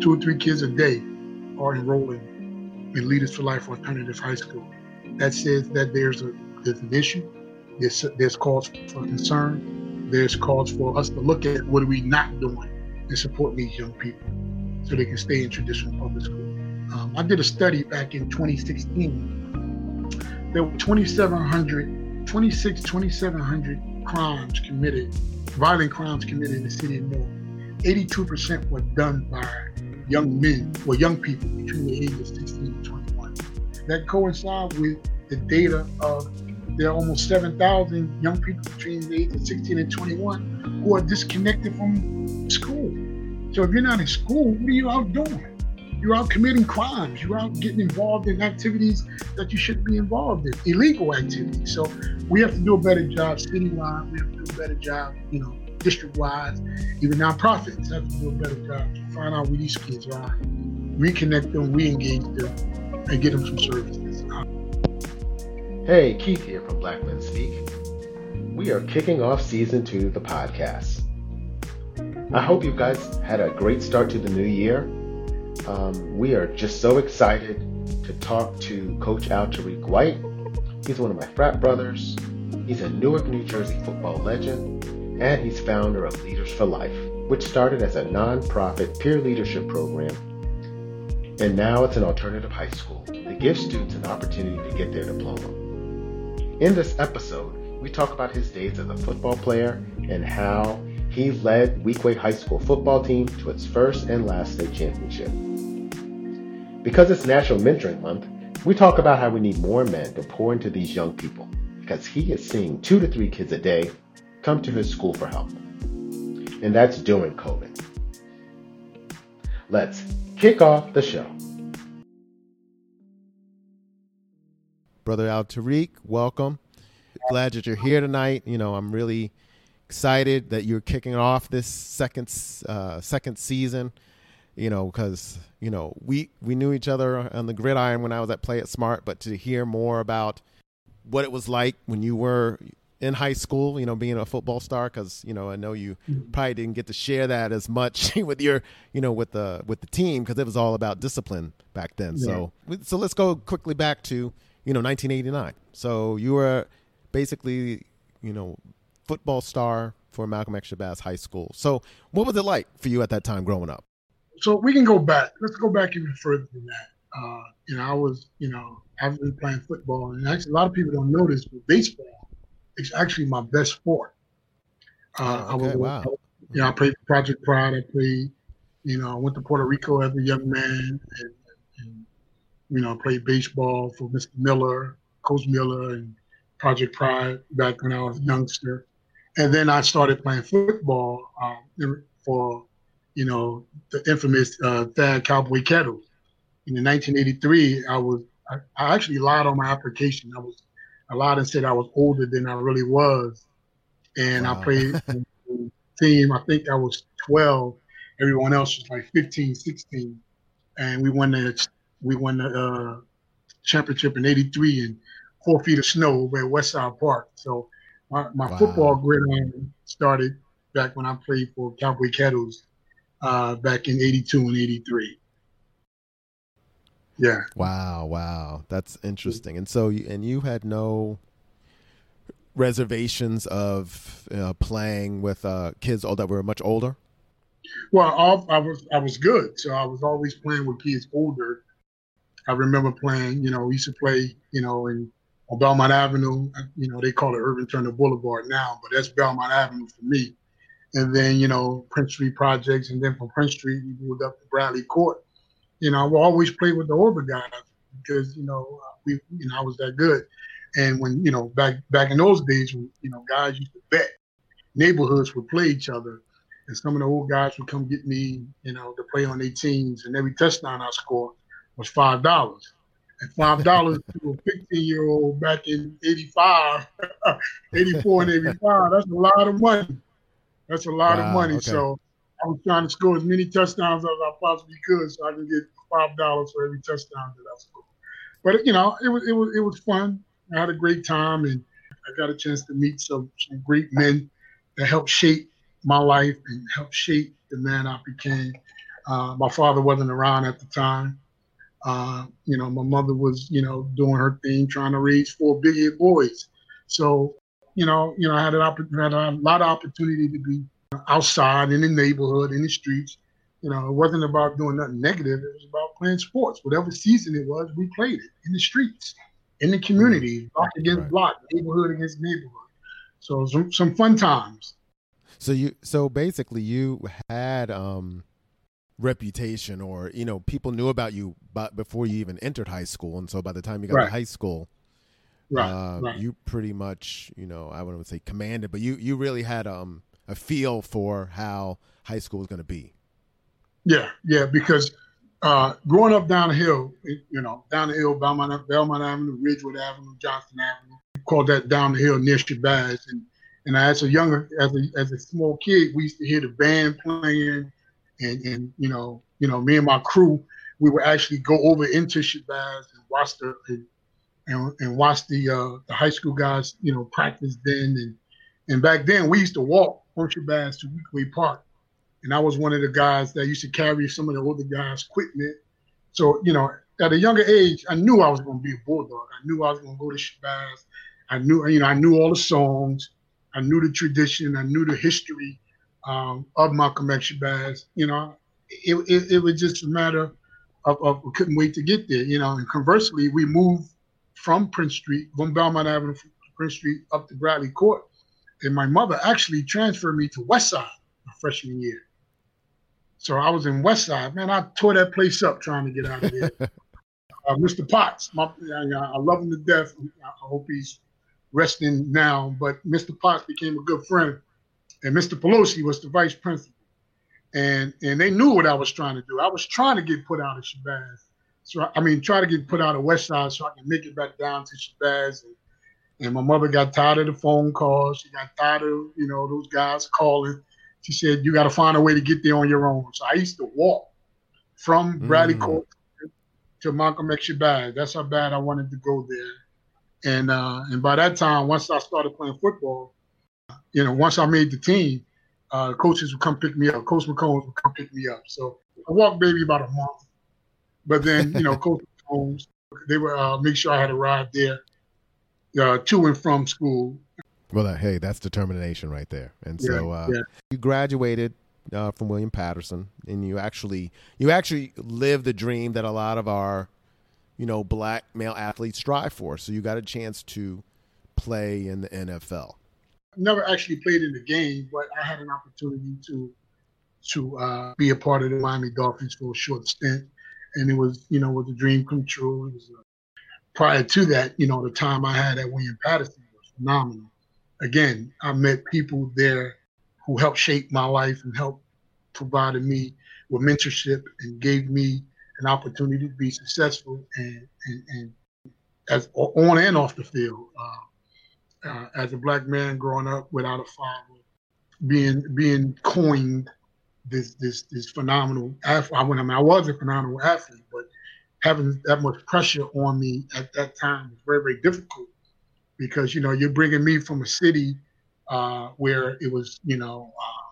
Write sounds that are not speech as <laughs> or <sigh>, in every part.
two or three kids a day are enrolling in Leaders for Life Alternative High School. That says that there's a there's an issue. There's there's cause for concern. There's cause for us to look at what are we not doing and support these young people so they can stay in traditional public school. Um, I did a study back in 2016. There were 2,700, 26, 2,700 crimes committed, violent crimes committed in the city of Newark. 82% were done by young men or young people between the ages of 16 and 21. That coincides with the data of there are almost 7,000 young people between the ages of 16 and 21 who are disconnected from school. So if you're not in school, what are you out doing? You're out committing crimes. You're out getting involved in activities that you shouldn't be involved in, illegal activities. So we have to do a better job citywide. We have to do a better job, you know, district-wise. Even nonprofits have to do a better job to find out where these kids are, reconnect them, re-engage them, and get them some services. Hey, Keith here from Black Men Speak. We are kicking off season two of the podcast. I hope you guys had a great start to the new year. Um, we are just so excited to talk to Coach Altarik White. He's one of my frat brothers. He's a Newark, New Jersey football legend, and he's founder of Leaders for Life, which started as a nonprofit peer leadership program, and now it's an alternative high school that gives students an opportunity to get their diploma. In this episode, we talk about his days as a football player and how he led Weequahic High School football team to its first and last state championship. Because it's National Mentoring Month, we talk about how we need more men to pour into these young people because he is seeing two to three kids a day come to his school for help. And that's during COVID. Let's kick off the show. Brother Altarik, welcome. Glad that you're here tonight. You know, I'm really excited that you're kicking off this second uh, second season. You know, because you know we we knew each other on the gridiron when I was at Play It Smart, but to hear more about what it was like when you were in high school, you know, being a football star, because you know I know you mm-hmm. probably didn't get to share that as much <laughs> with your, you know, with the with the team because it was all about discipline back then. Yeah. So so let's go quickly back to you know 1989. So you were basically you know football star for Malcolm X Shabazz High School. So, what was it like for you at that time growing up? So we can go back. Let's go back even further than that. Uh, you know, I was, you know, I've been playing football, and actually, a lot of people don't know this, but baseball is actually my best sport. Uh, okay, I was, wow. you know, I played Project Pride. I played, you know, I went to Puerto Rico as a young man, and, and you know, I played baseball for Mr. Miller, Coach Miller, and Project Pride back when I was a youngster and then I started playing football um, for, you know, the infamous uh, Thad Cowboy Kettles. In 1983, I was I, I, actually lied on my application. I was I lot and said I was older than I really was, and wow. I played <laughs> team. I think I was 12. Everyone else was like 15, 16, and we won the we won the uh, championship in '83 in four feet of snow over at Westside Park. So my, my wow. football gridiron started back when I played for Cowboy Kettles uh, back in 82 and 83. Yeah. Wow, wow. That's interesting. And so and you had no reservations of uh, playing with uh, kids all that were much older? Well, I was I was good, so I was always playing with kids older. I remember playing, you know, we used to play, you know, in on Belmont Avenue. You know, they call it Irvin Turner Boulevard now, but that's Belmont Avenue for me. And then, you know, Prince Street projects, and then from Prince Street, we moved up to Bradley Court. You know, I always play with the older guys because, you know, uh, we, you know, I was that good. And when, you know, back back in those days, when, you know, guys used to bet, neighborhoods would play each other. And some of the old guys would come get me, you know, to play on their teams. And every touchdown I scored was $5 and five <laughs> dollars to a 15 year old back in 85, <laughs> 84 and 85. That's a lot of money. That's a lot wow, of money. Okay. So I was trying to score as many touchdowns as I possibly could so I can get five dollars for every touchdown that I scored. But you know, it was it was it was fun. I had a great time and I got a chance to meet some some great men that helped shape my life and helped shape the man I became. Uh, my father wasn't around at the time. Uh, you know, my mother was, you know, doing her thing, trying to raise four big boys. So, you know, you know, I had an opportunity, had a lot of opportunity to be outside in the neighborhood, in the streets. You know, it wasn't about doing nothing negative. It was about playing sports. Whatever season it was, we played it in the streets, in the community, mm-hmm. block against right. block, neighborhood against neighborhood. So some some fun times. So you so basically you had um reputation or you know people knew about you but before you even entered high school and so by the time you got right. to high school right, uh, right. you pretty much you know i wouldn't say commanded but you you really had um a feel for how high school was going to be. Yeah yeah because uh, growing up down the hill you know down the hill belmont, belmont avenue ridgewood avenue johnston avenue called that down the hill near shabazz and and as a younger as a as a small kid we used to hear the band playing and and you know you know me and my crew we would actually go over into Shabazz and watch the and, and, and watch the uh, the high school guys you know practice then. And and back then we used to walk Shabazz to Weequahic Park and I was one of the guys that used to carry some of the older guys' equipment. So you know at a younger age I knew I was going to be a bulldog. I knew I was going to go to Shabazz. I knew you know I knew all the songs. I knew the tradition. I knew the history um, of Malcolm X Shabazz. You know, it, it, it, was just a matter of, of couldn't wait to get there. You know, and conversely, we moved from Prince Street, from Belmont Avenue, Prince Street up to Bradley Court, and my mother actually transferred me to West Side my freshman year. So I was in West Side. Man, I tore that place up trying to get out of there. <laughs> uh, Mr. Potts, my, I, I love him to death. I hope he's resting now. But Mr. Potts became a good friend and Mr. Pelosi was the vice principal. And and they knew what I was trying to do. I was trying to get put out of Shabazz. So I mean, try to get put out of West Side so I can make it back down to Shabazz. And, and my mother got tired of the phone calls. She got tired of you know those guys calling. She said, "You got to find a way to get there on your own." So I used to walk from Bradley mm. Court to Malcolm X Shabazz. That's how bad I wanted to go there. And uh, and by that time, once I started playing football, you know, once I made the team, uh, coaches would come pick me up. Coach McCombs would come pick me up. So I walked maybe about a month, but then you know, <laughs> Coach McCombs, they would uh, make sure I had a ride there uh, to and from school. Well, uh, hey, that's determination right there. And so uh, yeah. you graduated uh, from William Paterson, and you actually you actually lived the dream that a lot of our you know black male athletes strive for. So you got a chance to play in the NFL never actually played in the game, but I had an opportunity to to uh, be a part of the Miami Dolphins for a short stint, and it was you know was a dream come true. It was uh, prior to that, you know, the time I had at William Paterson was phenomenal. Again, I met people there who helped shape my life and helped provided me with mentorship and gave me an opportunity to be successful and and, and as on and off the field. Uh, uh, as a black man growing up without a father, being being coined this this this phenomenal athlete. I, mean, I was a phenomenal athlete, but having that much pressure on me at that time was very very difficult because you know you're bringing me from a city uh, where it was you know uh,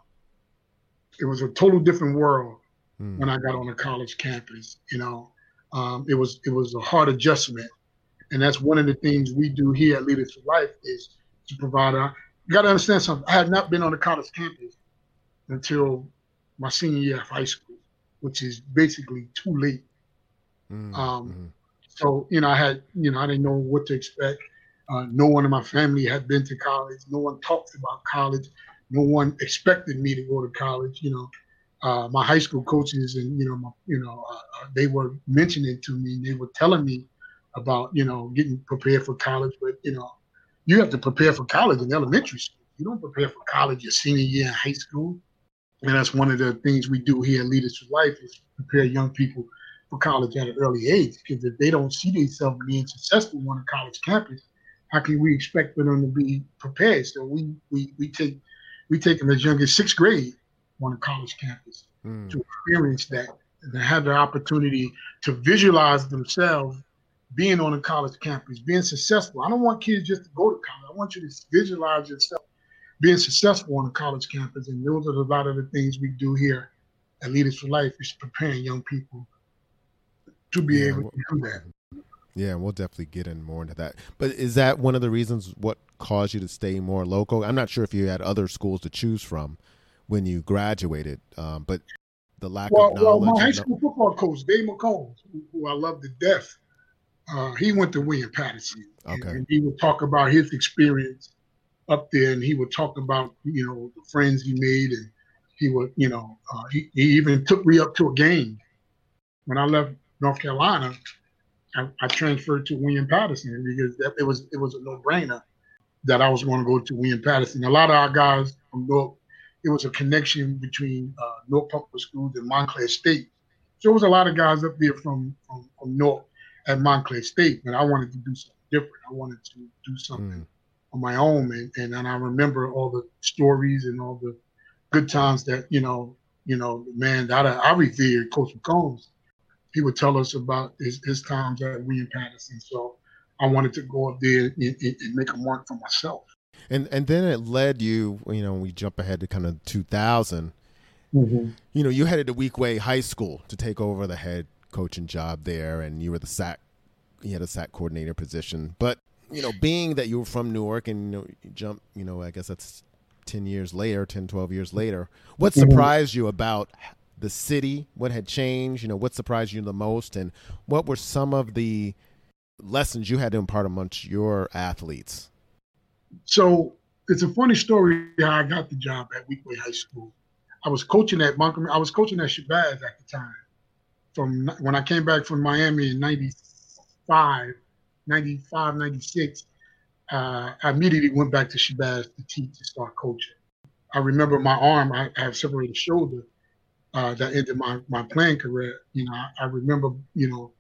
it was a total different world mm. when I got on a college campus. You know, um, it was it was a hard adjustment and that's one of the things we do here at Leaders for Life is to provide. A, you got to understand something. I had not been on a college campus until my senior year of high school, which is basically too late. Mm-hmm. Um, so you know, I had you know I didn't know what to expect. Uh, no one in my family had been to college. No one talked about college. No one expected me to go to college. You know, uh, my high school coaches and you know, my, you know, uh, uh they were mentioning to me. They were telling me about you know getting prepared for college, but you know you have to prepare for college in elementary school. You don't prepare for college your senior year in high school, and that's one of the things we do here at Leaders for Life is prepare young people for college at an early age. Because if they don't see themselves being successful on a college campus, how can we expect for them to be prepared? So we we we take we take them as young as sixth grade on a college campus mm. to experience that and have the opportunity to visualize themselves being on a college campus, being successful. I don't want kids just to go to college. I want you to visualize yourself being successful on a college campus. And those are a lot of the things we do here at Leaders for Life is preparing young people to be yeah, able to do that. Yeah, we'll definitely get in more into that. But is that one of the reasons what caused you to stay more local? I'm not sure if you had other schools to choose from when you graduated, um, but the lack well, of knowledge. Well, my high school football coach, Dave McCombs, who, who I love to death, uh, he went to William Paterson. Okay. And, and he would talk about his experience up there, and he would talk about you know the friends he made, and he would you know uh, he, he even took me up to a game when I left North Carolina. I, I transferred to William Paterson because that, it was it was a no brainer that I was going to go to William Paterson. A lot of our guys from Newark, it was a connection between uh, Newark Public Schools and Montclair State. So there was a lot of guys up there from from, from Newark at Montclair State, but I wanted to do something different. I wanted to do something mm. on my own, and, and and I remember all the stories and all the good times that you know, you know, man, that I, I revered Coach McCombs. He would tell us about his, his times at William Paterson. So I wanted to go up there and, and, make a mark for myself. And and then it led you, you know, we jump ahead to kind of 2000. Mm-hmm. You know, you headed to Weequahic High School to take over the head coaching job there, and you were the SAC, you had a SAC coordinator position. But you know, being that you were from Newark and you know, you jump, you know, I guess that's 10 years later, 10, 12 years later, what mm-hmm. surprised you about the city? What had changed? You know, what surprised you the most? And what were some of the lessons you had to impart amongst your athletes? So it's a funny story how I got the job at Weequahic High School. I was coaching at Montgomery, I was coaching at Shabazz at the time from when I came back from Miami in 95, 95, 96, uh, I immediately went back to Shabazz to teach to start coaching. I remember my arm, I, I have separated shoulder uh, that ended my, my playing career. You know, I, I remember, you know,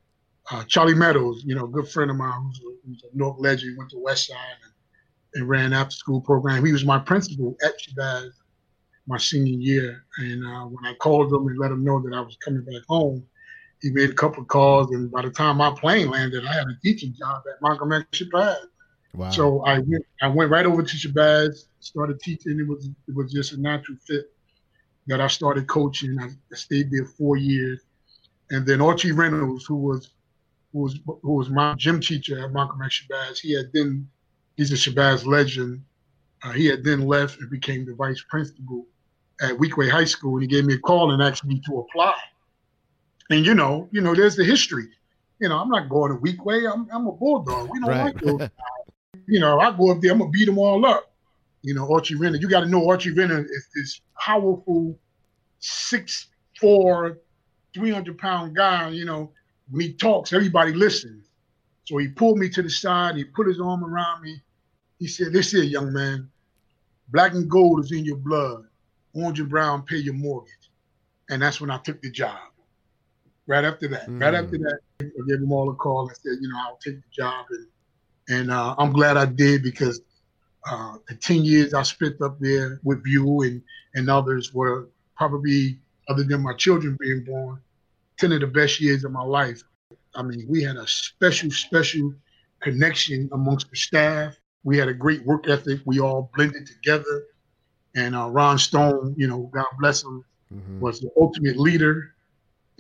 uh, Charlie Meadows, you know, a good friend of mine who's a, who's a Newark legend, went to West Side and, and ran after school program. He was my principal at Shabazz my senior year. And uh, when I called him and let him know that I was coming back home, he made a couple of calls, and by the time my plane landed, I had a teaching job at Montgomery Shabazz. Wow. So I went, I went right over to Shabazz, started teaching. It was it was just a natural fit that I started coaching. I, stayed there four years, and then Archie Reynolds, who was who was who was my gym teacher at Montgomery Shabazz, he had then he's a Shabazz legend. Uh, he had then left and became the vice principal at Weequahic High School, and he gave me a call and asked me to apply. And you know, you know, there's the history. You know, I'm not going to Weequahic. I'm, I'm a bulldog. We don't right. like those. <laughs> you know, I go up there. I'm gonna beat them all up. You know, Archie Renner. You got to know Archie Renner is this powerful, six four, 300 pound guy. You know, when he talks, everybody listens. So he pulled me to the side. He put his arm around me. He said, "This here, young man, black and gold is in your blood. Orange and brown pay your mortgage." And that's when I took the job right after that. Mm. Right after that, I gave him all a call and said, you know, I'll take the job. And and uh, I'm glad I did because uh, the 10 years I spent up there with you and, and others were probably, other than my children being born, 10 of the best years of my life. I mean, we had a special, special connection amongst the staff. We had a great work ethic. We all blended together. And uh, Ron Stone, you know, God bless him, mm-hmm. was the ultimate leader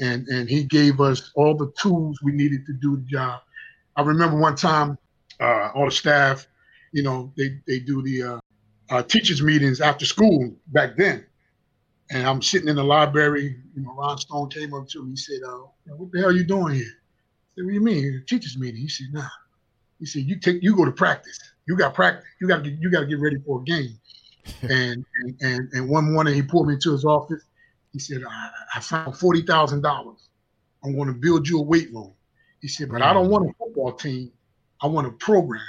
and and he gave us all the tools we needed to do the job. I remember one time, uh, all the staff, you know, they they do the uh, uh, teachers meetings after school back then, and I'm sitting in the library. You know, Ron Stone came up to me. He said, uh, "What the hell are you doing here?" I said, "What do you mean, teachers meeting?" He said, "Nah." He said, "You take, you go to practice. You got practice. You got to, you got to get ready for a game." <laughs> and, and and and one morning he pulled me into his office he said, I, I found forty thousand dollars. I'm going to build you a weight room. He said, but I don't want a football team. I want a program.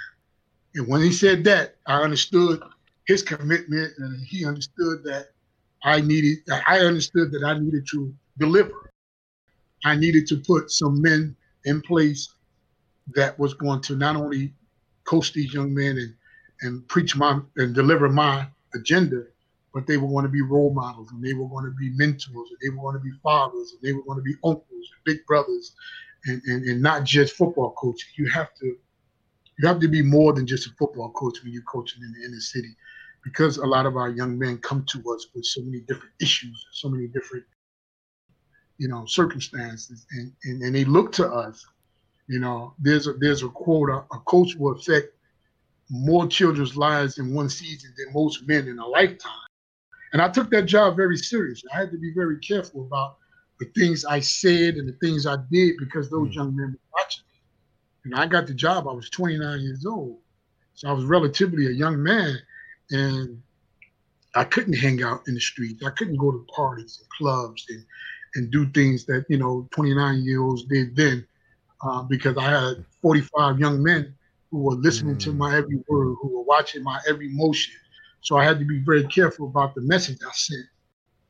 And when he said that, I understood his commitment, and he understood that I needed. I understood that I needed to deliver. I needed to put some men in place that was going to not only coach these young men and and preach my and deliver my agenda, but they were going to be role models and they were going to be mentors and they were going to be fathers and they were going to be uncles and big brothers and, and, and not just football coaches. You have to you have to be more than just a football coach when you're coaching in the inner city because a lot of our young men come to us with so many different issues, so many different you know, circumstances, and and, and they look to us. You know, there's a there's a quote: a, coach will affect more children's lives in one season than most men in a lifetime. And I took that job very seriously. I had to be very careful about the things I said and the things I did because those mm. young men were watching. And I got the job, I was 29 years old. So I was relatively a young man. And I couldn't hang out in the streets. I couldn't go to parties and clubs and, and do things that, you know, 29 year olds did then uh, because I had 45 young men who were listening mm. to my every word, who were watching my every motion. So I had to be very careful about the message I sent.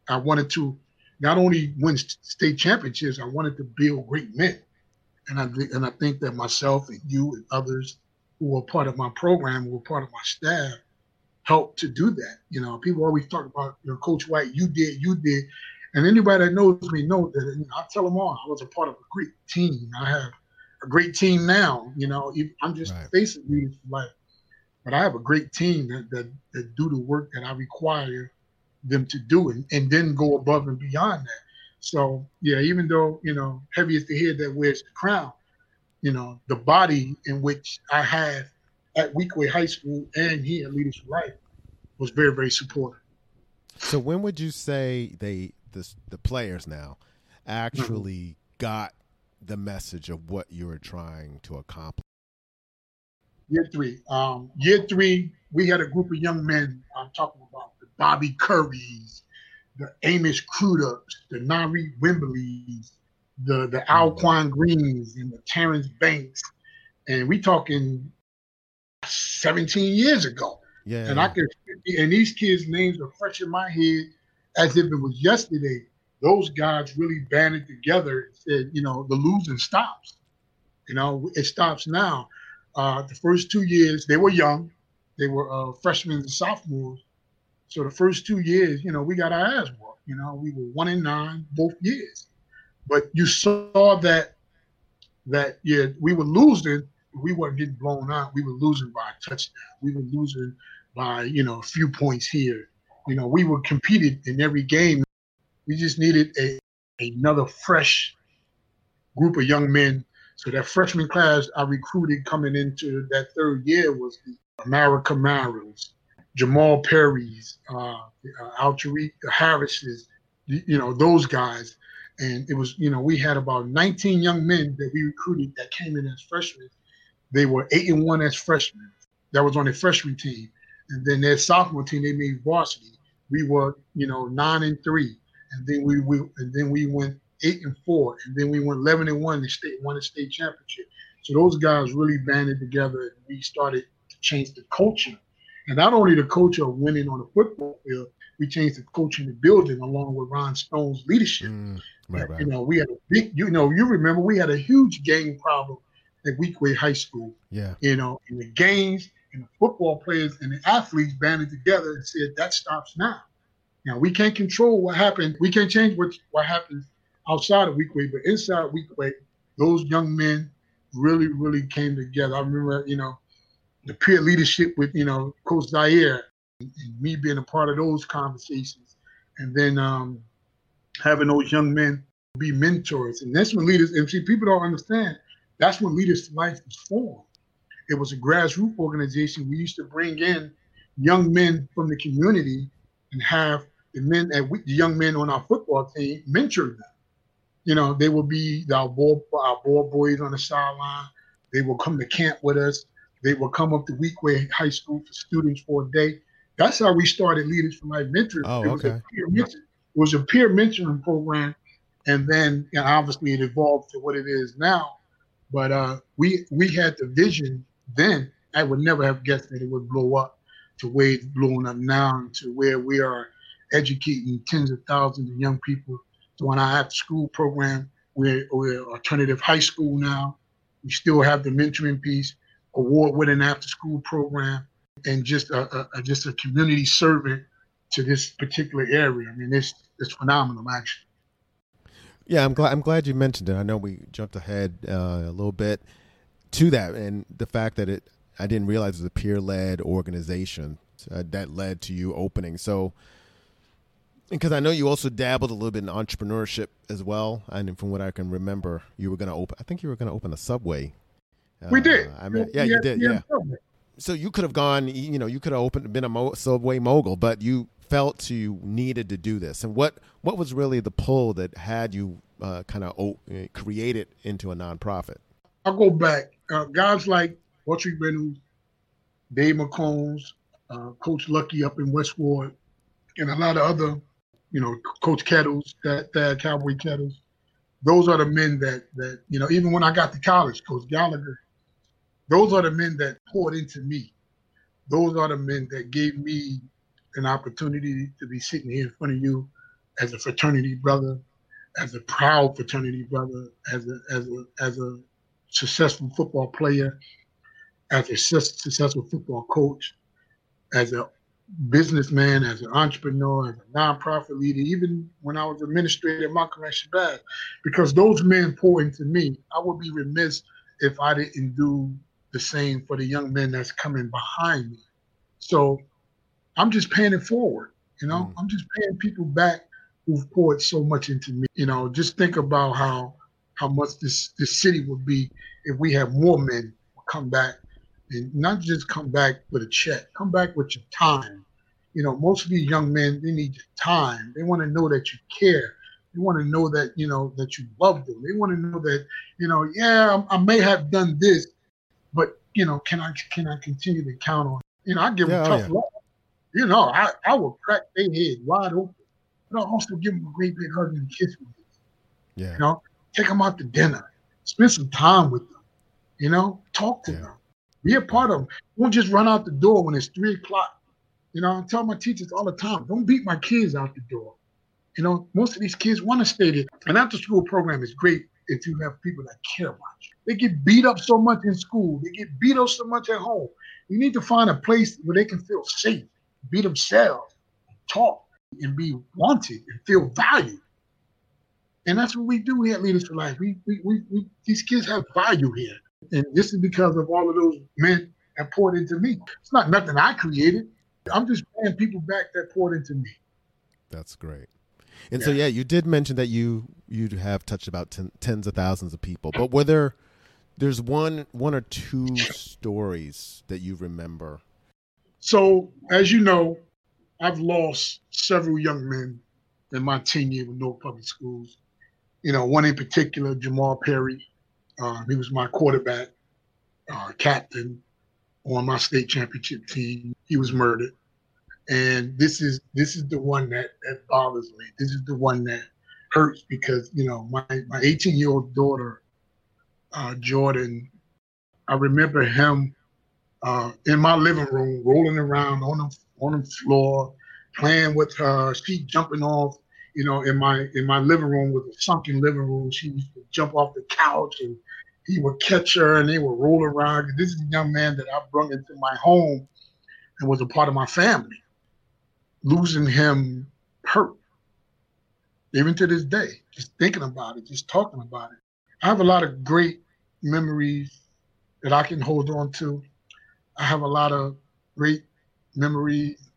I wanted to not only win state championships, I wanted to build great men. And I and I think that myself and you and others who were part of my program, who were part of my staff, helped to do that. You know, people always talk about, you know, Coach White, you did, you did. And anybody that knows me knows that you know, I tell them all, I was a part of a great team. I have a great team now. You know, I'm just right. facing life, but I have a great team that, that that do the work that I require them to do, and, and then go above and beyond that. So yeah, even though you know, heavy is the head that wears the crown, you know, the body in which I had at Weequahic High School and here at Leaders for Life was very very supportive. So when would you say they the the players now actually mm-hmm. got the message of what you were trying to accomplish? Year three. Um, year three, we had a group of young men. I'm talking about the Bobby Currys, the Amos Crudup's, the Nari Wimbleys, the the. Alquan Greens, and the Terrence Banks, and we talking 17 years ago. Yeah. And I could, and these kids' names are fresh in my head as if it was yesterday those guys really banded together and said, you know, the losing stops. You know, it stops now. Uh, the first two years, they were young. They were uh, freshmen and sophomores. So the first two years, you know, we got our ass whooped. You know, we were one in nine both years. But you saw that that yeah, we were losing. We weren't getting blown out. We were losing by a touchdown. We were losing by you know a few points here. You know, we were competed in every game. We just needed a another fresh group of young men. So that freshman class I recruited coming into that third year was the America Camaros, Jamal Perry's, uh, uh, Altariq Harris's, you know, those guys. And it was, you know, we had about 19 young men that we recruited that came in as freshmen. They were eight and one as freshmen. That was on their freshman team. And then their sophomore team, they made varsity. We were, you know, nine and three and then we, we and then we went eight and four, and then we went eleven and one. The state won the state championship. So those guys really banded together, and we started to change the culture. And not only the culture of winning on the football field, we changed the culture in the building along with Ron Stone's leadership. Mm, right, right. You know, we had a big, you know, you remember we had a huge gang problem at Weequahic High School. Yeah. You know, and the gangs and the football players and the athletes banded together and said that stops now. Now we can't control what happened. We can't change what what happens outside of Weequahic, but inside Weequahic, those young men really, really came together. I remember, you know, the peer leadership with, you know, Coach Zaire and, and me being a part of those conversations. And then um, having those young men be mentors. And that's when leaders, and see, people don't understand, that's when Leaders Life was formed. It was a grassroots organization. We used to bring in young men from the community and have the men and the young men on our football team mentor them. You know, they will be our ball our ball boys on the sideline. They will come to camp with us. They will come up to Weequahic High School for students for a day. That's how we started Leaders for Life Mentoring. Oh, it okay. it was a peer mentoring program, and then you know, obviously it evolved to what it is now. But uh, we we had the vision then. I would never have guessed that it would blow up to where it's blowing up now, and to where we are educating tens of thousands of young people. So in our after school program, we're, we're alternative high school now. We still have the mentoring piece, award winning after school program, and just a, a, just a community servant to this particular area. I mean, it's it's phenomenal, actually. Yeah, I'm glad I'm glad you mentioned it. I know we jumped ahead uh, a little bit to that, and the fact that it I didn't realize it was a peer led organization uh, that led to you opening. So Because I know you also dabbled a little bit in entrepreneurship as well, and from what I can remember, you were going to open. I think you were going to open a subway. We did. Uh, I mean, yeah, you did. Yeah. So you could have gone. You know, you could have opened, been a mo- subway mogul, but you felt you needed to do this. And what what was really the pull that had you uh, kind of o- create it into a nonprofit? I'll go back. Uh, guys like Autry Reynolds, Dave McCombs, uh, Coach Lucky up in West Ward, and a lot of other, you know, Coach Kettles, that, that Cowboy Kettles. Those are the men that that you know. Even when I got to college, Coach Gallagher, those are the men that poured into me. Those are the men that gave me an opportunity to be sitting here in front of you as a fraternity brother, as a proud fraternity brother, as a as a as a successful football player, as a successful football coach, as a businessman, as an entrepreneur, as a nonprofit leader, even when I was administrator at Malcolm Shabazz, because those men pour into me. I would be remiss if I didn't do the same for the young men that's coming behind me. So I'm just paying it forward. You know, mm. I'm just paying people back who've poured so much into me. You know, just think about how how much this this city would be if we had more men come back and not just come back with a check, come back with your time. You know, most of these young men, they need your time. They want to know that you care. They want to know that, you know, that you love them. They want to know that, you know, yeah, I, I may have done this, but, you know, can I can I continue to count on? You know, I give yeah, them tough yeah. love. You know, I, I will crack their head wide open. But I'll also give them a great big hug and kiss. With Yeah. You know, take them out to dinner. Spend some time with them. You know, talk to yeah. them. Be a part of them. Don't just run out the door when it's three o'clock. You know, I tell my teachers all the time, don't beat my kids out the door. You know, most of these kids want to stay there. An after school program is great if you have people that care about you. They get beat up so much in school, they get beat up so much at home. You need to find a place where they can feel safe, be themselves, talk, and be wanted and feel valued. And that's what we do here at Leaders for Life. We, we, we, we these kids have value here. And this is because of all of those men that poured into me. It's not nothing I created. I'm just paying people back that poured into me. That's great. And yeah. so, yeah, you did mention that you you have touched about ten, tens of thousands of people, but were there there's one one or two stories that you remember? So, as you know, I've lost several young men in my tenure with Newark Public Schools. You know, one in particular, Jamal Perry. Uh, he was my quarterback, uh, captain on my state championship team. He was murdered, and this is this is the one that that bothers me. This is the one that hurts because you know my my 18 year old daughter, uh, Jordan. I remember him uh, in my living room, rolling around on the on the floor, playing with her. She jumping off you know, in my in my living room with a sunken living room, she used to jump off the couch and he would catch her and they would roll around. This is a young man that I brought into my home and was a part of my family. Losing him hurt. Even to this day, just thinking about it, just talking about it. I have a lot of great memories that I can hold on to. I have a lot of great memories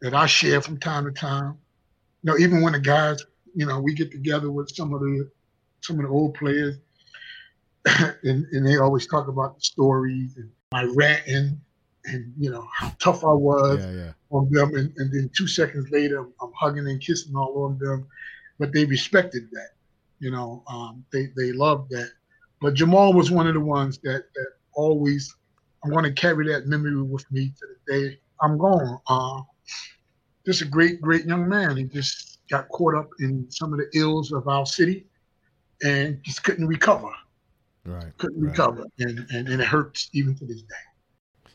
that I share from time to time. You know, even when the guys, you know, we get together with some of the some of the old players, <coughs> and, and they always talk about the stories and my ranting and you know how tough I was yeah, yeah. on them, and, and, then two seconds later I'm hugging and kissing all of them, but they respected that, you know, um, they they loved that. But Jamal was one of the ones that that always I'm going to carry that memory with me to the day I'm gone. Uh, just a great, great young man. He just got caught up in some of the ills of our city and just couldn't recover. Right. Couldn't right. recover, and, and and it hurts even to this day.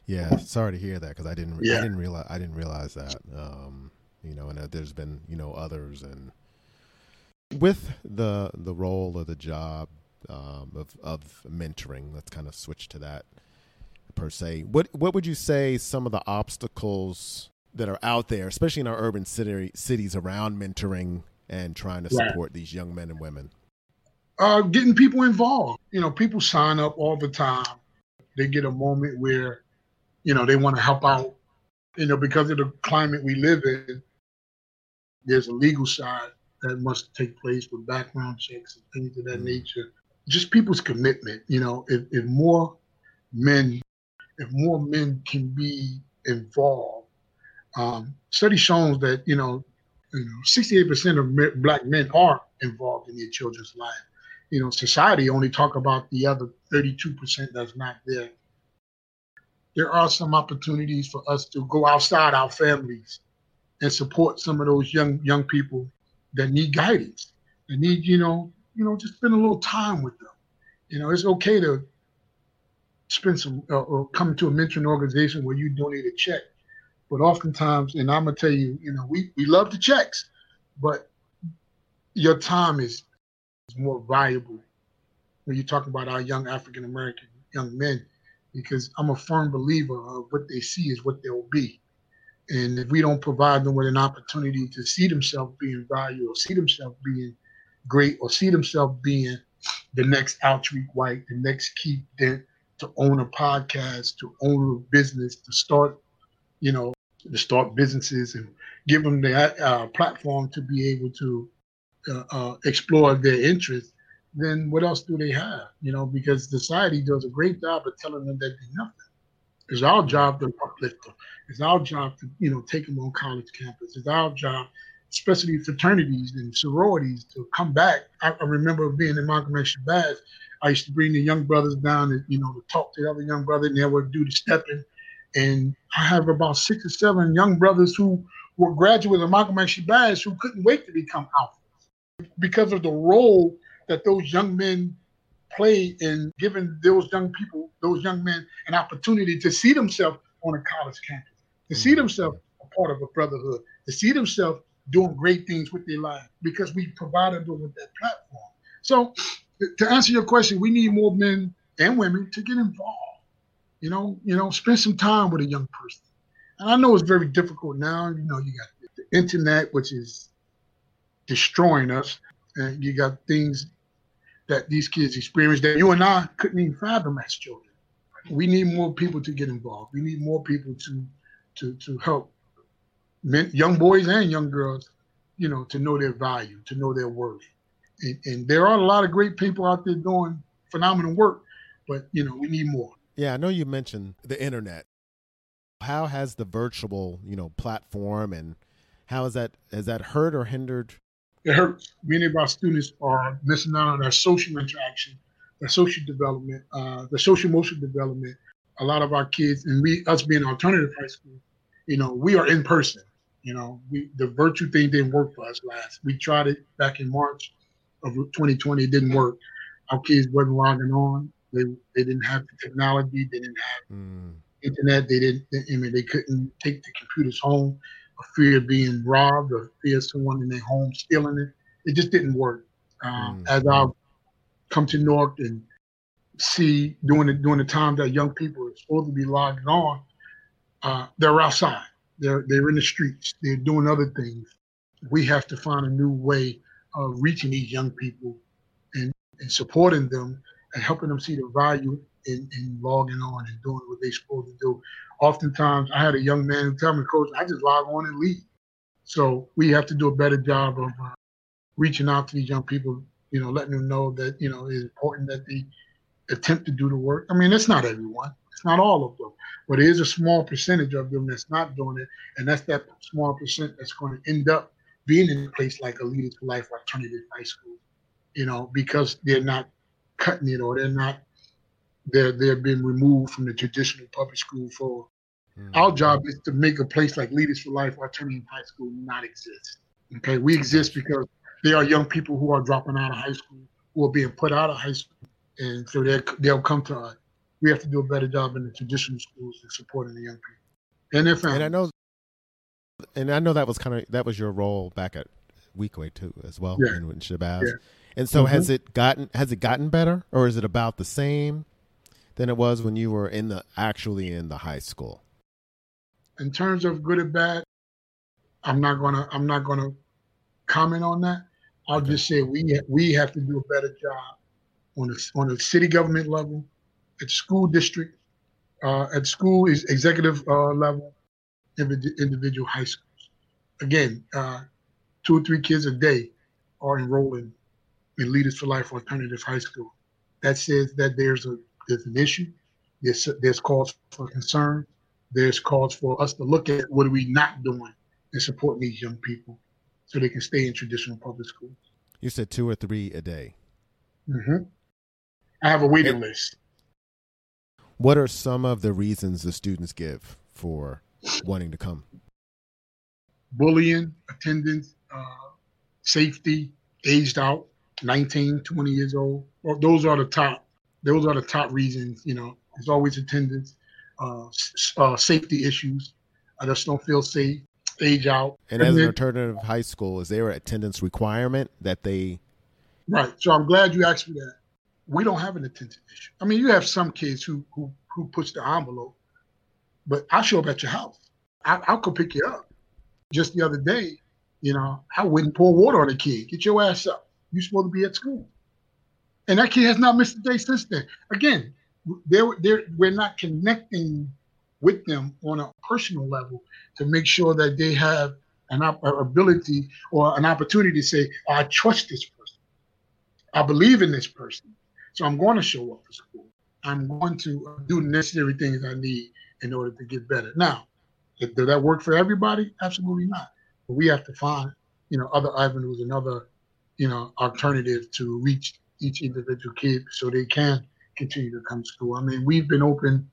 Yeah, sorry to hear that because I didn't. Yeah. I didn't realize. I didn't realize that. Um, you know, and uh, there's been you know others, and with the the role of the job um, of of mentoring. Let's kind of switch to that per se. What what would you say some of the obstacles that are out there, especially in our urban city, cities around mentoring and trying to support these young men and women? uh, getting people involved. You know, people sign up all the time. They get a moment where, you know, they want to help out. You know, because of the climate we live in, there's a legal side that must take place with background checks and things of that mm. nature. Just people's commitment. You know, if, if more men, if more men can be involved, um, study shows that you know, you know, 68% of black men are involved in their children's life. You know, society only talk about the other 32% that's not there. There are some opportunities for us to go outside our families and support some of those young young people that need guidance, that need you know you know just spend a little time with them. You know, it's okay to spend some uh, or come to a mentoring organization where you donate a check, but oftentimes, and I'm gonna tell you, you know, we we love the checks, but your time is, is more valuable when you talk about our young African American young men, because I'm a firm believer of what they see is what they'll be. And if we don't provide them with an opportunity to see themselves being valued or see themselves being great or see themselves being the next Altarik White, the next Keith Dent, to own a podcast, to own a business, to start, you know, to start businesses and give them the uh, platform to be able to uh, uh, explore their interests, then what else do they have? You know, because society does a great job of telling them that they're nothing. It's our job to uplift them. It's our job to, you know, take them on college campus. It's our job, especially fraternities and sororities, to come back. I, I remember being in Malcolm X Shabazz. I used to bring the young brothers down and, you know, to talk to the other young brothers, and they would do the stepping. And I have about six or seven young brothers who were graduates of Malcolm X Shabazz who couldn't wait to become alphas because of the role that those young men play in giving those young people, those young men, an opportunity to see themselves on a college campus, to see mm-hmm. themselves a part of a brotherhood, to see themselves doing great things with their life because we provided them with that platform. So, to answer your question, we need more men and women to get involved. You know, you know, spend some time with a young person. And I know it's very difficult now. You know, you got the internet, which is destroying us, and you got things that these kids experience that you and I couldn't even fathom as children. We need more people to get involved. We need more people to to to help men, young boys and young girls, you know, to know their value, to know their worth. And, and there are a lot of great people out there doing phenomenal work, but you know, we need more. Yeah, I know you mentioned the internet. How has the virtual, you know, platform and how has that has that hurt or hindered it hurts. Many of our students are missing out on their social interaction, their social development, uh, their social emotional development. A lot of our kids, and we, us being alternative high school, you know, we are in person. You know, we the virtual thing didn't work for us last. We tried it back in March of 2020. It didn't work. Our kids wasn't logging on. They they didn't have the technology. They didn't have mm. internet. They didn't. I mean, they couldn't take the computers home for fear of being robbed or fear of someone in their home stealing it. It just didn't work. Um, mm. As I come to Newark and see during the during the time that young people are supposed to be logging on, uh, they're outside. They're they're in the streets. They're doing other things. We have to find a new way of reaching these young people and, and supporting them and helping them see the value in, in logging on and doing what they're supposed to do oftentimes I had a young man who tell me, Coach, I just log on and leave. So we have to do a better job of uh, reaching out to these young people, you know, letting them know that, you know, it's important that they attempt to do the work. I mean, it's not everyone, it's not all of them, but it is a small percentage of them that's not doing it. And that's that small percent that's going to end up being in a place like a Leaders for Life alternative high school, you know, because they're not cutting it or they're not they're they're being removed from the traditional public school for mm-hmm. our job is to make a place like Leaders for Life Alternative High School not exist. Okay, we exist because there are young people who are dropping out of high school, who are being put out of high school, and so they they'll come to us. We have to do a better job in the traditional schools in supporting the young people and their families. And I know, and I know that was kind of that was your role back at Weequahic too, as well yeah. in, in Shabazz. Yeah. And so, mm-hmm. has it gotten has it gotten better, or is it about the same? than it was when you were in the actually in the high school? In terms of good or bad, I'm not gonna I'm not gonna comment on that. I'll okay. just say we we have to do a better job on the on the city government level, at school district, uh, at school is executive uh, level, individual high schools. Again, uh, two or three kids a day are enrolling in Leaders for Life Alternative High School. That says that there's a there's an issue. There's there's calls for concern. There's cause for us to look at what are we not doing and supporting these young people so they can stay in traditional public schools. You said two or three a day. Mm-hmm. I have a waiting list. What are some of the reasons the students give for wanting to come? Bullying, attendance, uh, safety, aged out, 19, 20 years old. Well, those are the top. Those are the top reasons. You know, there's always attendance, uh, uh, safety issues. I just don't feel safe. Age out. And, and as then, an alternative high school, is there an attendance requirement that they? Right. So I'm glad you asked me that. We don't have an attendance issue. I mean, you have some kids who who who push the envelope, but I show up at your house. I, I'll go pick you up. Just the other day, you know, I wouldn't pour water on a kid. Get your ass up. You're supposed to be at school. And that kid has not missed a day since then. Again, they're, they're, we're not connecting with them on a personal level to make sure that they have an op- ability or an opportunity to say, I trust this person. I believe in this person. So I'm going to show up for school. I'm going to uh, do the necessary things I need in order to get better. Now, does that work for everybody? Absolutely not. But we have to find, you know, other avenues and other you know, alternative to reach each individual kid so they can continue to come to school. I mean, we've been open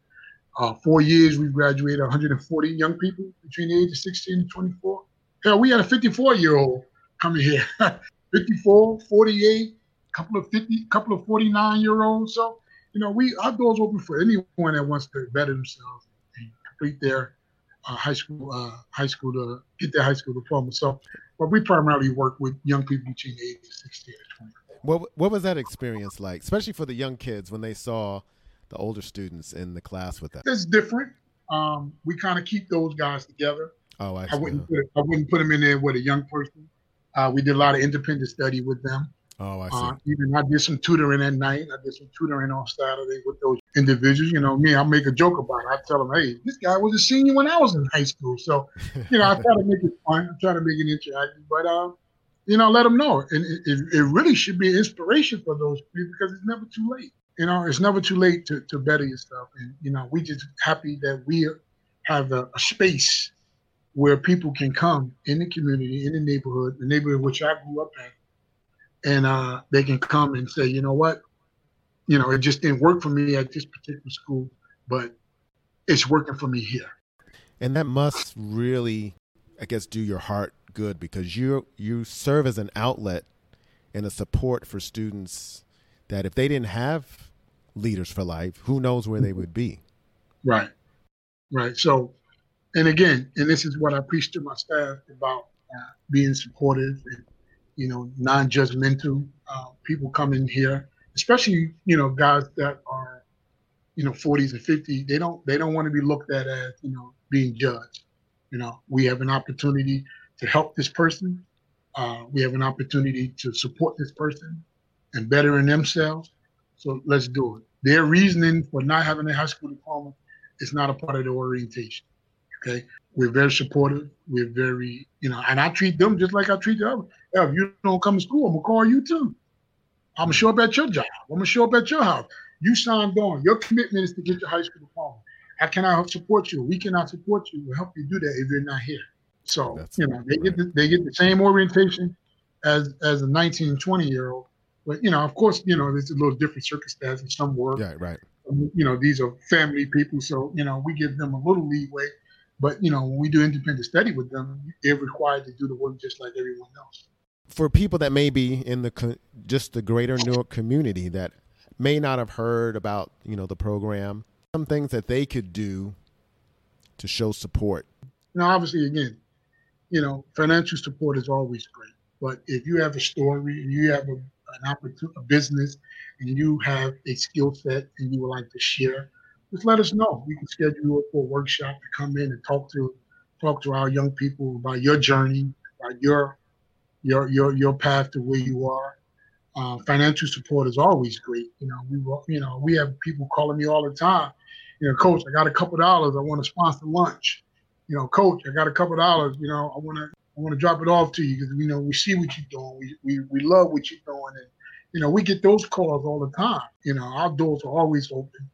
uh, four years. We've graduated 140 young people between the age of 16 and 24. Hell, we had a 54 year old coming here, <laughs> 54, 48, couple of 50, couple of 49 year olds. So, you know, we our doors open for anyone that wants to better themselves and complete their uh, high school uh, high school to get their high school diploma. So but we primarily work with young people between the age of 16 and 20. What what was that experience like, especially for the young kids when they saw the older students in the class with them? It's different. Um, we kind of keep those guys together. Oh, I, I wouldn't put, I wouldn't put them in there with a young person. Uh, we did a lot of independent study with them. Oh, I see. Uh, even I did some tutoring at night. I did some tutoring on Saturday with those individuals. You know, me, I make a joke about it. I tell them, hey, this guy was a senior when I was in high school. So, you know, I try to make it fun. I try to make it interactive. But, uh, you know, let them know. And it, it, it really should be an inspiration for those people because it's never too late. You know, it's never too late to, to better yourself. And, you know, we just happy that we have a, a space where people can come in the community, in the neighborhood, the neighborhood which I grew up in, and uh, they can come and say, you know what, you know, it just didn't work for me at this particular school, but it's working for me here. And that must really, I guess, do your heart good because you you serve as an outlet and a support for students that if they didn't have leaders for life, who knows where they would be. Right, right. So, and again, and this is what I preach to my staff about uh, being supportive and you know, non-judgmental. Uh, people come in here, especially you know guys that are, you know, 40s and 50s. They don't they don't want to be looked at as you know being judged. You know, we have an opportunity to help this person. Uh, we have an opportunity to support this person and bettering themselves. So let's do it. Their reasoning for not having a high school diploma is not a part of the orientation. Okay. We're very supportive. We're very, you know, and I treat them just like I treat the other. If you don't come to school, I'm gonna call you too. I'm gonna show up at your job. I'm gonna show up at your house. You signed on. Your commitment is to get your high school diploma. How can I help support you? We cannot support you. We'll help you do that if you're not here. So That's you know, they get the, they get the same orientation as as a 19, 20 year old. But you know, of course, you know, there's a little different circumstances. Some work. Yeah, right. Um, you know, these are family people, so you know, we give them a little leeway. But you know, when we do independent study with them, they're required to do the work just like everyone else. For people that may be in the just the greater Newark community that may not have heard about you know the program, some things that they could do to show support. Now, obviously, again, you know, financial support is always great. But if you have a story, and you have a, an opportunity, a business, and you have a skill set, and you would like to share, just let us know. We can schedule for a workshop to come in and talk to talk to our young people about your journey, about your your your your path to where you are. Uh, financial support is always great. You know, we you know we have people calling me all the time. You know, coach, I got a couple dollars. I want to sponsor lunch. You know, coach, I got a couple dollars. You know, I want to want to drop it off to you because you know we see what you're doing. We, we we love what you're doing, and you know we get those calls all the time. You know our doors are always open.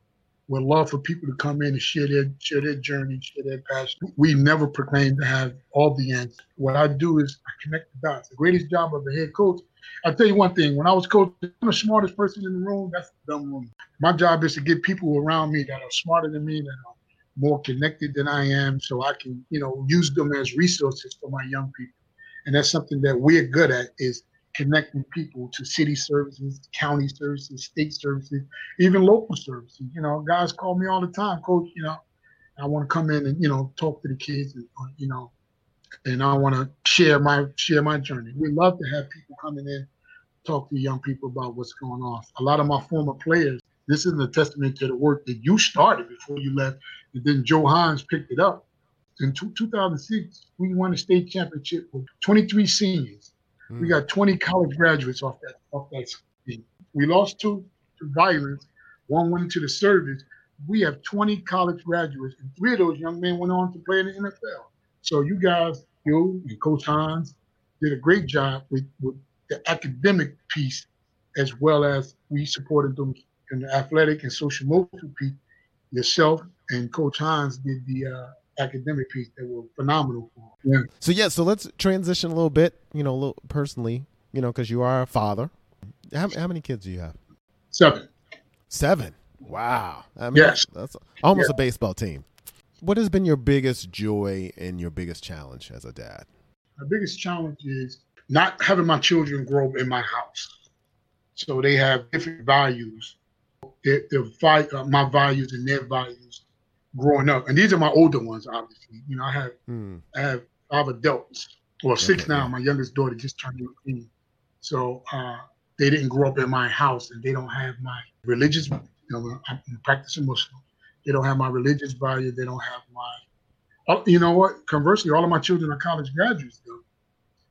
We'd love for people to come in and share their share their journey, share their passion. We never proclaim to have all the answers. What I do is I connect the dots. The greatest job of a head coach. I'll tell you one thing. When I was coach, I'm the smartest person in the room. That's the dumb room. My job is to get people around me that are smarter than me, that are more connected than I am, so I can, you know, use them as resources for my young people. And that's something that we're good at is connecting people to city services, county services, state services, even local services. You know, guys call me all the time, coach, you know, I want to come in and, you know, talk to the kids and, uh, you know, and I want to share my share my journey. We love to have people coming in, talk to young people about what's going on. A lot of my former players, this is a testament to the work that you started before you left and then Joe Hines picked it up. In 2006, we won a state championship with 23 seniors. Mm. We hmm. got 20 college graduates off that off that team. We lost two to violence. One went into the service. We have 20 college graduates, and three of those young men went on to play in the NFL. So you guys, you and Coach Hines, did a great job with, with the academic piece, as well as we supported them in the athletic and social motor piece. Yourself and Coach Hines did the uh, academic piece that were phenomenal for him. Yeah. So yeah, so let's transition a little bit, you know, a little personally, you know, because you are a father. How, how many kids do you have? Seven. Seven. Wow. I mean, yes. That's almost a baseball team. What has been your biggest joy and your biggest challenge as a dad? My biggest challenge is not having my children grow up in my house. So they have different values. Their, their, uh, my values and their values growing up, and these are my older ones. Obviously, you know, I have mm. I have five adults, well, six okay, now. My youngest daughter just turned 18, so uh, they didn't grow up in my house, and they don't have my religious. You know, I'm practicing Muslim. They don't have my religious value. They don't have my. Oh, you know what? Conversely, all of my children are college graduates. Though.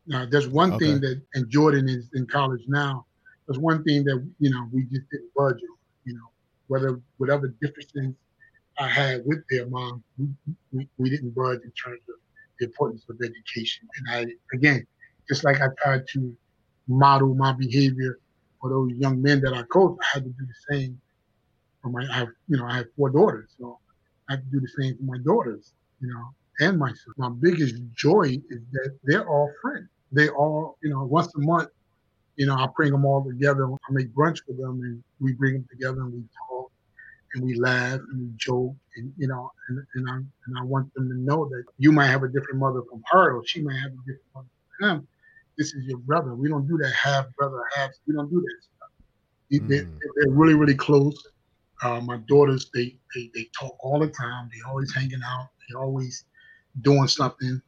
Now, there's one okay. thing that, and Jordan is in college now. There's one thing that you know we just didn't budge on. You know, whether whatever differences I had with their mom, we, we, we didn't budge in terms of the importance of education. And I, again, just like I tried to model my behavior for those young men that I coach, I had to do the same for my, I have, you know, I have four daughters. So I have to do the same for my daughters, you know, and myself. My biggest joy is that they're all friends. They all, you know, once a month, you know, I bring them all together. I make brunch for them and we bring them together and we talk and we laugh and we joke and you know and, and I and I want them to know that you might have a different mother from her or she might have a different mother from him. This is your brother. We don't do that half brother half. We don't do that stuff. Mm. They, are really really close. Uh, my daughters they, they they talk all the time. They always hanging out. They always doing something.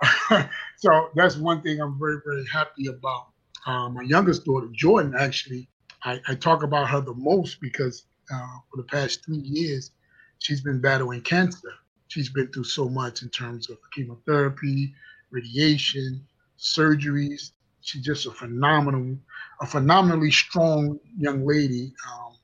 <laughs> so that's one thing I'm very very happy about. Uh, my youngest daughter Jordan actually I, I talk about her the most because uh, for the past three years, she's been battling cancer. She's been through so much in terms of chemotherapy, radiation, surgeries. She's just a phenomenal, a phenomenally strong young lady. Um,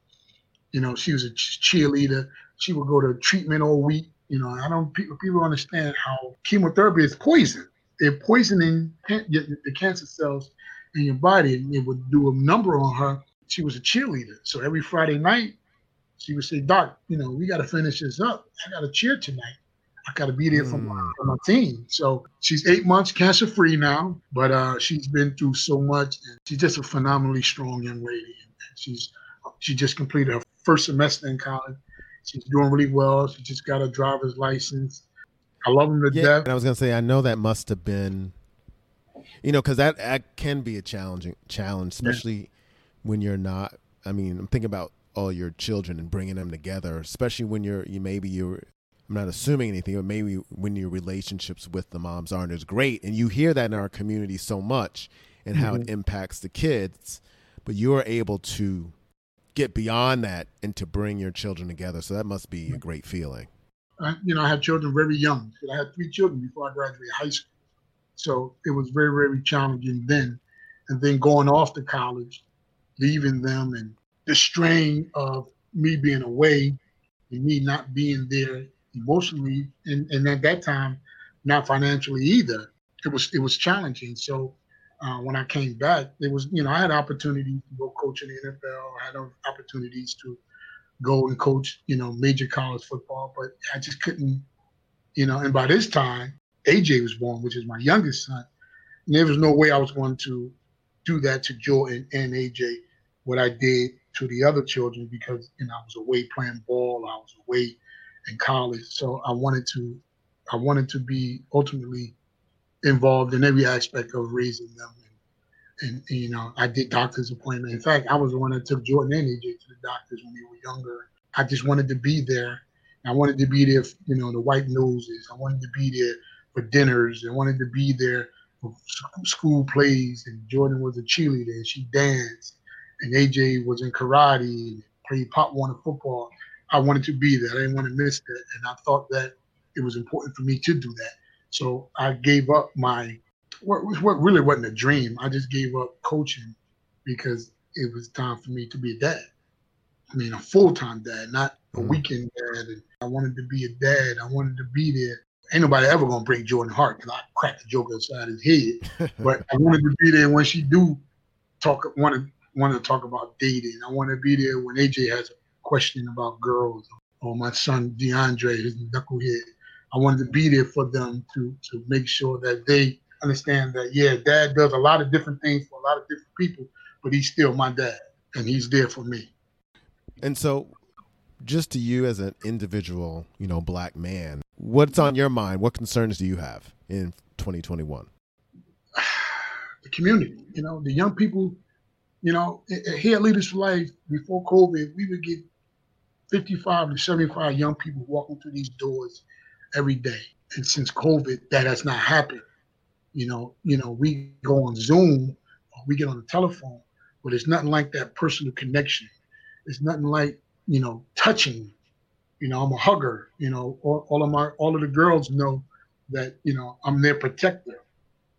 you know, she was a cheerleader. She would go to treatment all week. You know, I don't people people understand how chemotherapy is poison. They're poisoning the cancer cells in your body, and it would do a number on her. She was a cheerleader, so every Friday night she would say, Doc, you know, we got to finish this up. I got to cheer tonight. I got to be there for, my, hmm. for my team. So she's eight months cancer free now, but uh, she's been through so much. And she's just a phenomenally strong young lady. And she's she just completed her first semester in college. She's doing really well. She just got a driver's license. I love him to yeah, death. And I was gonna say, I know that must have been, you know, because that, that can be a challenging challenge, especially yeah. when you're not. I mean, I'm thinking about all your children and bringing them together, especially when you're you maybe you're I'm not assuming anything, but maybe when your relationships with the moms aren't as great, and you hear that in our community so much and how mm-hmm. it impacts the kids, but you're able to get beyond that and to bring your children together. So that must be a great feeling. I, you know, I had children very young. I had three children before I graduated high school, so it was very, very challenging then. And then going off to college, leaving them and the strain of me being away and me not being there emotionally and, and at that time not financially either it was it was challenging. So uh, when I came back, it was you know I had opportunities to go coach in the NFL. I had opportunities to go and coach you know major college football, but I just couldn't you know. And by this time, AJ was born, which is my youngest son. And there was no way I was going to do that to Jordan and AJ what I did to the other children because you know I was away playing ball, I was away in college, so I wanted to I wanted to be ultimately involved in every aspect of raising them. And, and, you know, I did doctor's appointment. In fact, I was the one that took Jordan and AJ to the doctors when they were younger. I just wanted to be there. I wanted to be there, you know, the white noses. I wanted to be there for dinners. I wanted to be there for school plays. And Jordan was a cheerleader and she danced. And AJ was in karate and played Pop Warner football. I wanted to be there. I didn't want to miss that. And I thought that it was important for me to do that. So I gave up my what, what really wasn't a dream. I just gave up coaching because it was time for me to be a dad. I mean, a full time dad, not a mm-hmm. weekend dad. And I wanted to be a dad. I wanted to be there. Ain't nobody ever gonna break Jordan Hart because I cracked the joke inside his head. <laughs> but I wanted to be there when she do talk. Wanted wanted to talk about dating. I want to be there when AJ has a question about girls or my son DeAndre, his knucklehead. I wanted to be there for them to to make sure that they understand that yeah, dad does a lot of different things for a lot of different people, but he's still my dad and he's there for me. And so just to you as an individual, you know, black man, what's on your mind? What concerns do you have in 2021? <sighs> The community, you know, the young people, you know, here at Leaders for Life, before COVID, we would get 55 to 75 young people walking through these doors every day. And since COVID, that has not happened. You know, you know, we go on Zoom we get on the telephone, but it's nothing like that personal connection. It's nothing like, you know, touching. You know, I'm a hugger. You know, all, all of my all of the girls know that, you know, I'm their protector.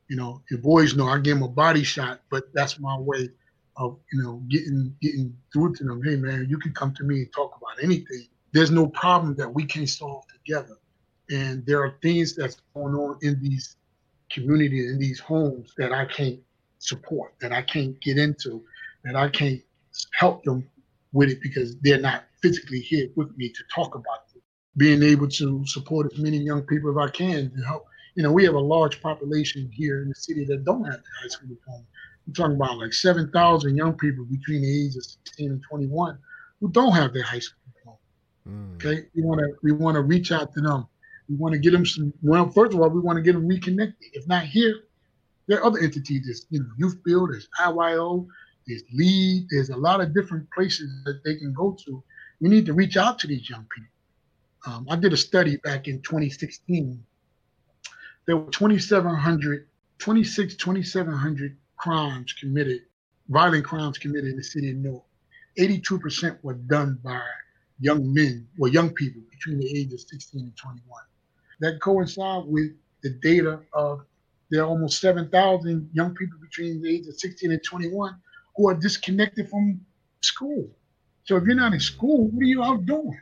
You know, your boys know I give them a body shot, but that's my way of, you know, getting getting through to them. Hey man, you can come to me and talk about anything. There's no problem that we can't solve together and there are things that's going on in these communities, in these homes that I can't support, that I can't get into, that I can't help them with it because they're not physically here with me to talk about it. Being able to support as many young people as I can to help. You know, we have a large population here in the city that don't have the high school diploma. I'm talking about like 7,000 young people between the ages of 16 and 21 who don't have their high school diploma. Mm. Okay, we want to we want to reach out to them we want to get them some. Well, first of all, we want to get them reconnected. If not here, there are other entities. There's you know Youth Build, there's IYO, there's LEAD. There's a lot of different places that they can go to. We need to reach out to these young people. Um, I did a study back in 2016. There were 2,700, 26, 2,700 crimes committed, violent crimes committed in the city of Newark. 82% were done by young men or young people between the ages of 16 and 21 that coincide with the data of there are almost 7,000 young people between the age of 16 and 21 who are disconnected from school. So if you're not in school, what are you out doing?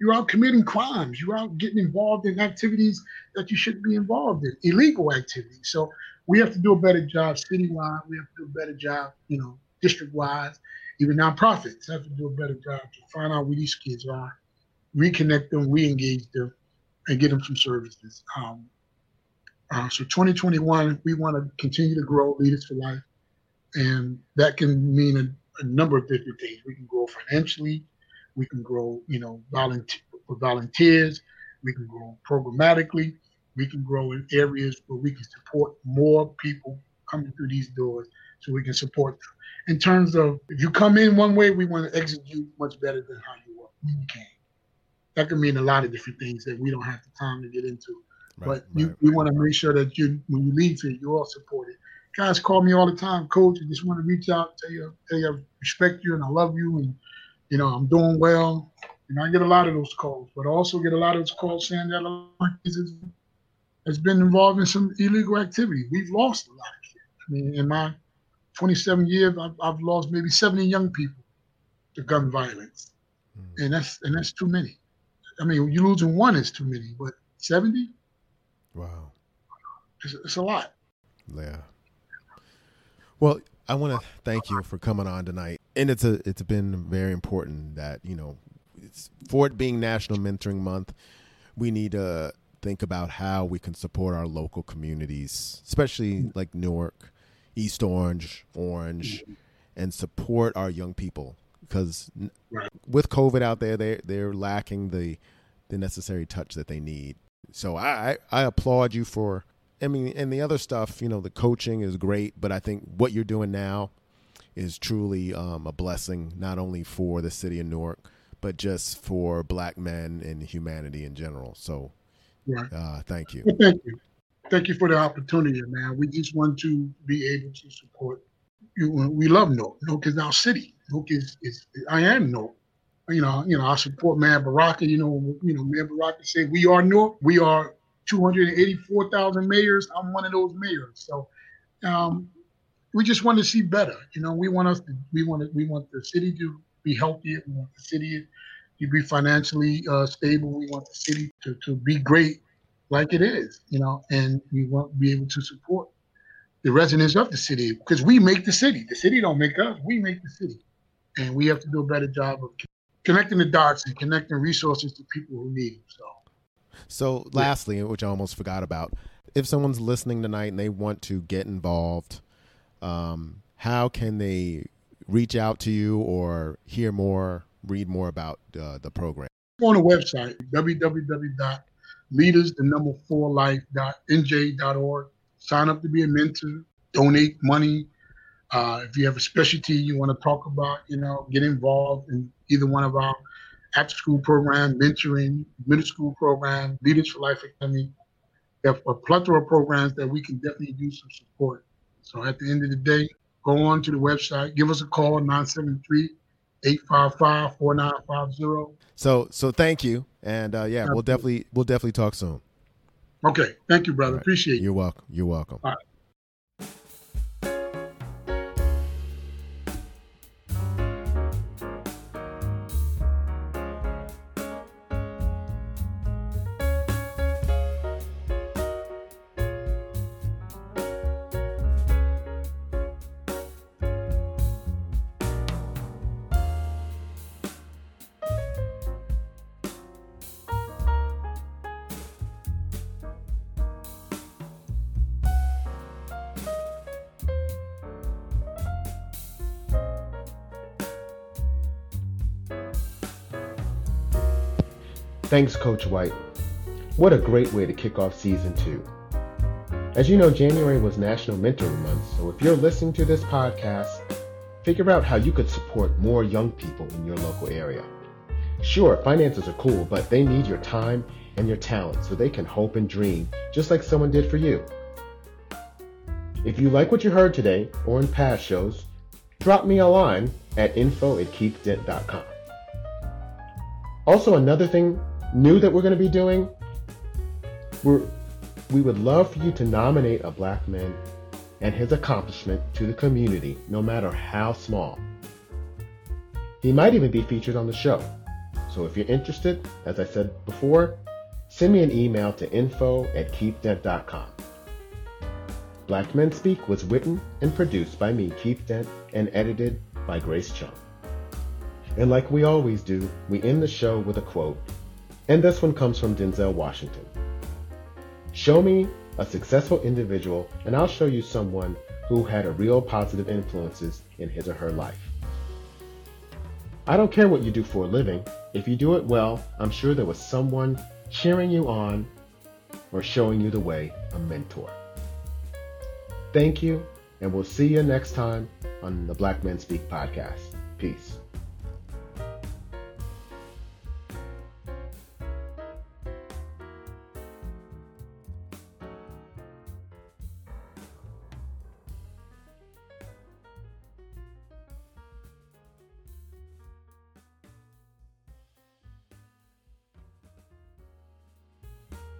You're out committing crimes. You're out getting involved in activities that you shouldn't be involved in, illegal activities. So we have to do a better job citywide. We have to do a better job, you know, district-wise. Even nonprofits have to do a better job to find out where these kids are, reconnect them, re-engage them, and get them some services. Um, uh, so 2021, we want to continue to grow Leaders for Life, and that can mean a, a, number of different things. We can grow financially, we can grow, you know, volunteer, volunteers, we can grow programmatically, we can grow in areas where we can support more people coming through these doors, so we can support them. In terms of if you come in one way, we want to exit you much better than how you were when you came that can mean a lot of different things that we don't have the time to get into. Right, but you, right, we want to make sure that you, when you leave here, you're all supported. Guys call me all the time, coach. I just want to reach out, tell you, tell you I respect you and I love you, and you know I'm doing well. And I get a lot of those calls, but I also get a lot of those calls saying that a lot of kids has been involved in some illegal activity. We've lost a lot of kids. I mean, in my 27 years, I've, I've lost maybe 70 young people to gun violence, mm. and that's and that's too many. I mean, you losing one is too many, but 70? Wow. It's, it's a lot. Yeah. Well, I want to thank you for coming on tonight, and it's a it's been very important that you know, for it being National Mentoring Month, we need to think about how we can support our local communities, especially like Newark, East Orange, Orange, and support our young people because with COVID out there, they they're lacking the the necessary touch that they need. So I I applaud you for. I mean, and the other stuff, you know, the coaching is great, but I think what you're doing now is truly um, a blessing, not only for the city of Newark, but just for black men and humanity in general. So, right. uh, thank you. Well, thank you. Thank you for the opportunity, man. We just want to be able to support you. We love Newark. Newark is our city. Newark is, is I am Newark. You know, you know, I support Mayor Baraka. You know, you know, Mayor Baraka said we are Newark. We are 284,000 mayors. I'm one of those mayors. So um, we just want to see better. You know, we want us to, we want to, we want the city to be healthier. We want the city to be financially uh, stable. We want the city to, to be great like it is, you know, and we want to be able to support the residents of the city because we make the city. The city don't make us, we make the city. And we have to do a better job of connecting the dots and connecting resources to people who need them. So So lastly, yeah. which I almost forgot about, if someone's listening tonight and they want to get involved, um, how can they reach out to you or hear more, read more about uh, the program? Go on the website, www.leaders, the number four life.nj.org. Sign up to be a mentor, donate money. Uh, if you have a specialty you want to talk about, you know, get involved in either one of our after school program, mentoring, middle school program, Leaders for Life Academy. Have a plethora of programs that we can definitely use some support. So at the end of the day, go on to the website, give us a call, 973 855 4950. So so thank you. And uh, yeah, we'll definitely we'll definitely talk soon. Okay. Thank you, brother. Right. Appreciate it. You're welcome. You're welcome. Thanks, Coach White. What a great way to kick off season two. As you know, January was National Mentoring Month, so if you're listening to this podcast, figure out how you could support more young people in your local area. Sure, finances are cool, but they need your time and your talent so they can hope and dream just like someone did for you. If you like what you heard today or in past shows, drop me a line at info at keithdent.com. Also, another thing new that we're going to be doing, we're, we would love for you to nominate a black man and his accomplishment to the community, no matter how small. He might even be featured on the show. So if you're interested, as I said before, send me an email to info at keithdent.com. Black Men Speak was written and produced by me, Keith Dent, and edited by Grace Chung. And like we always do, we end the show with a quote and this one comes from Denzel Washington. Show me a successful individual, and I'll show you someone who had a real positive influences in his or her life. I don't care what you do for a living. If you do it well, I'm sure there was someone cheering you on or showing you the way, a mentor. Thank you, and we'll see you next time on the Black Men Speak podcast. Peace.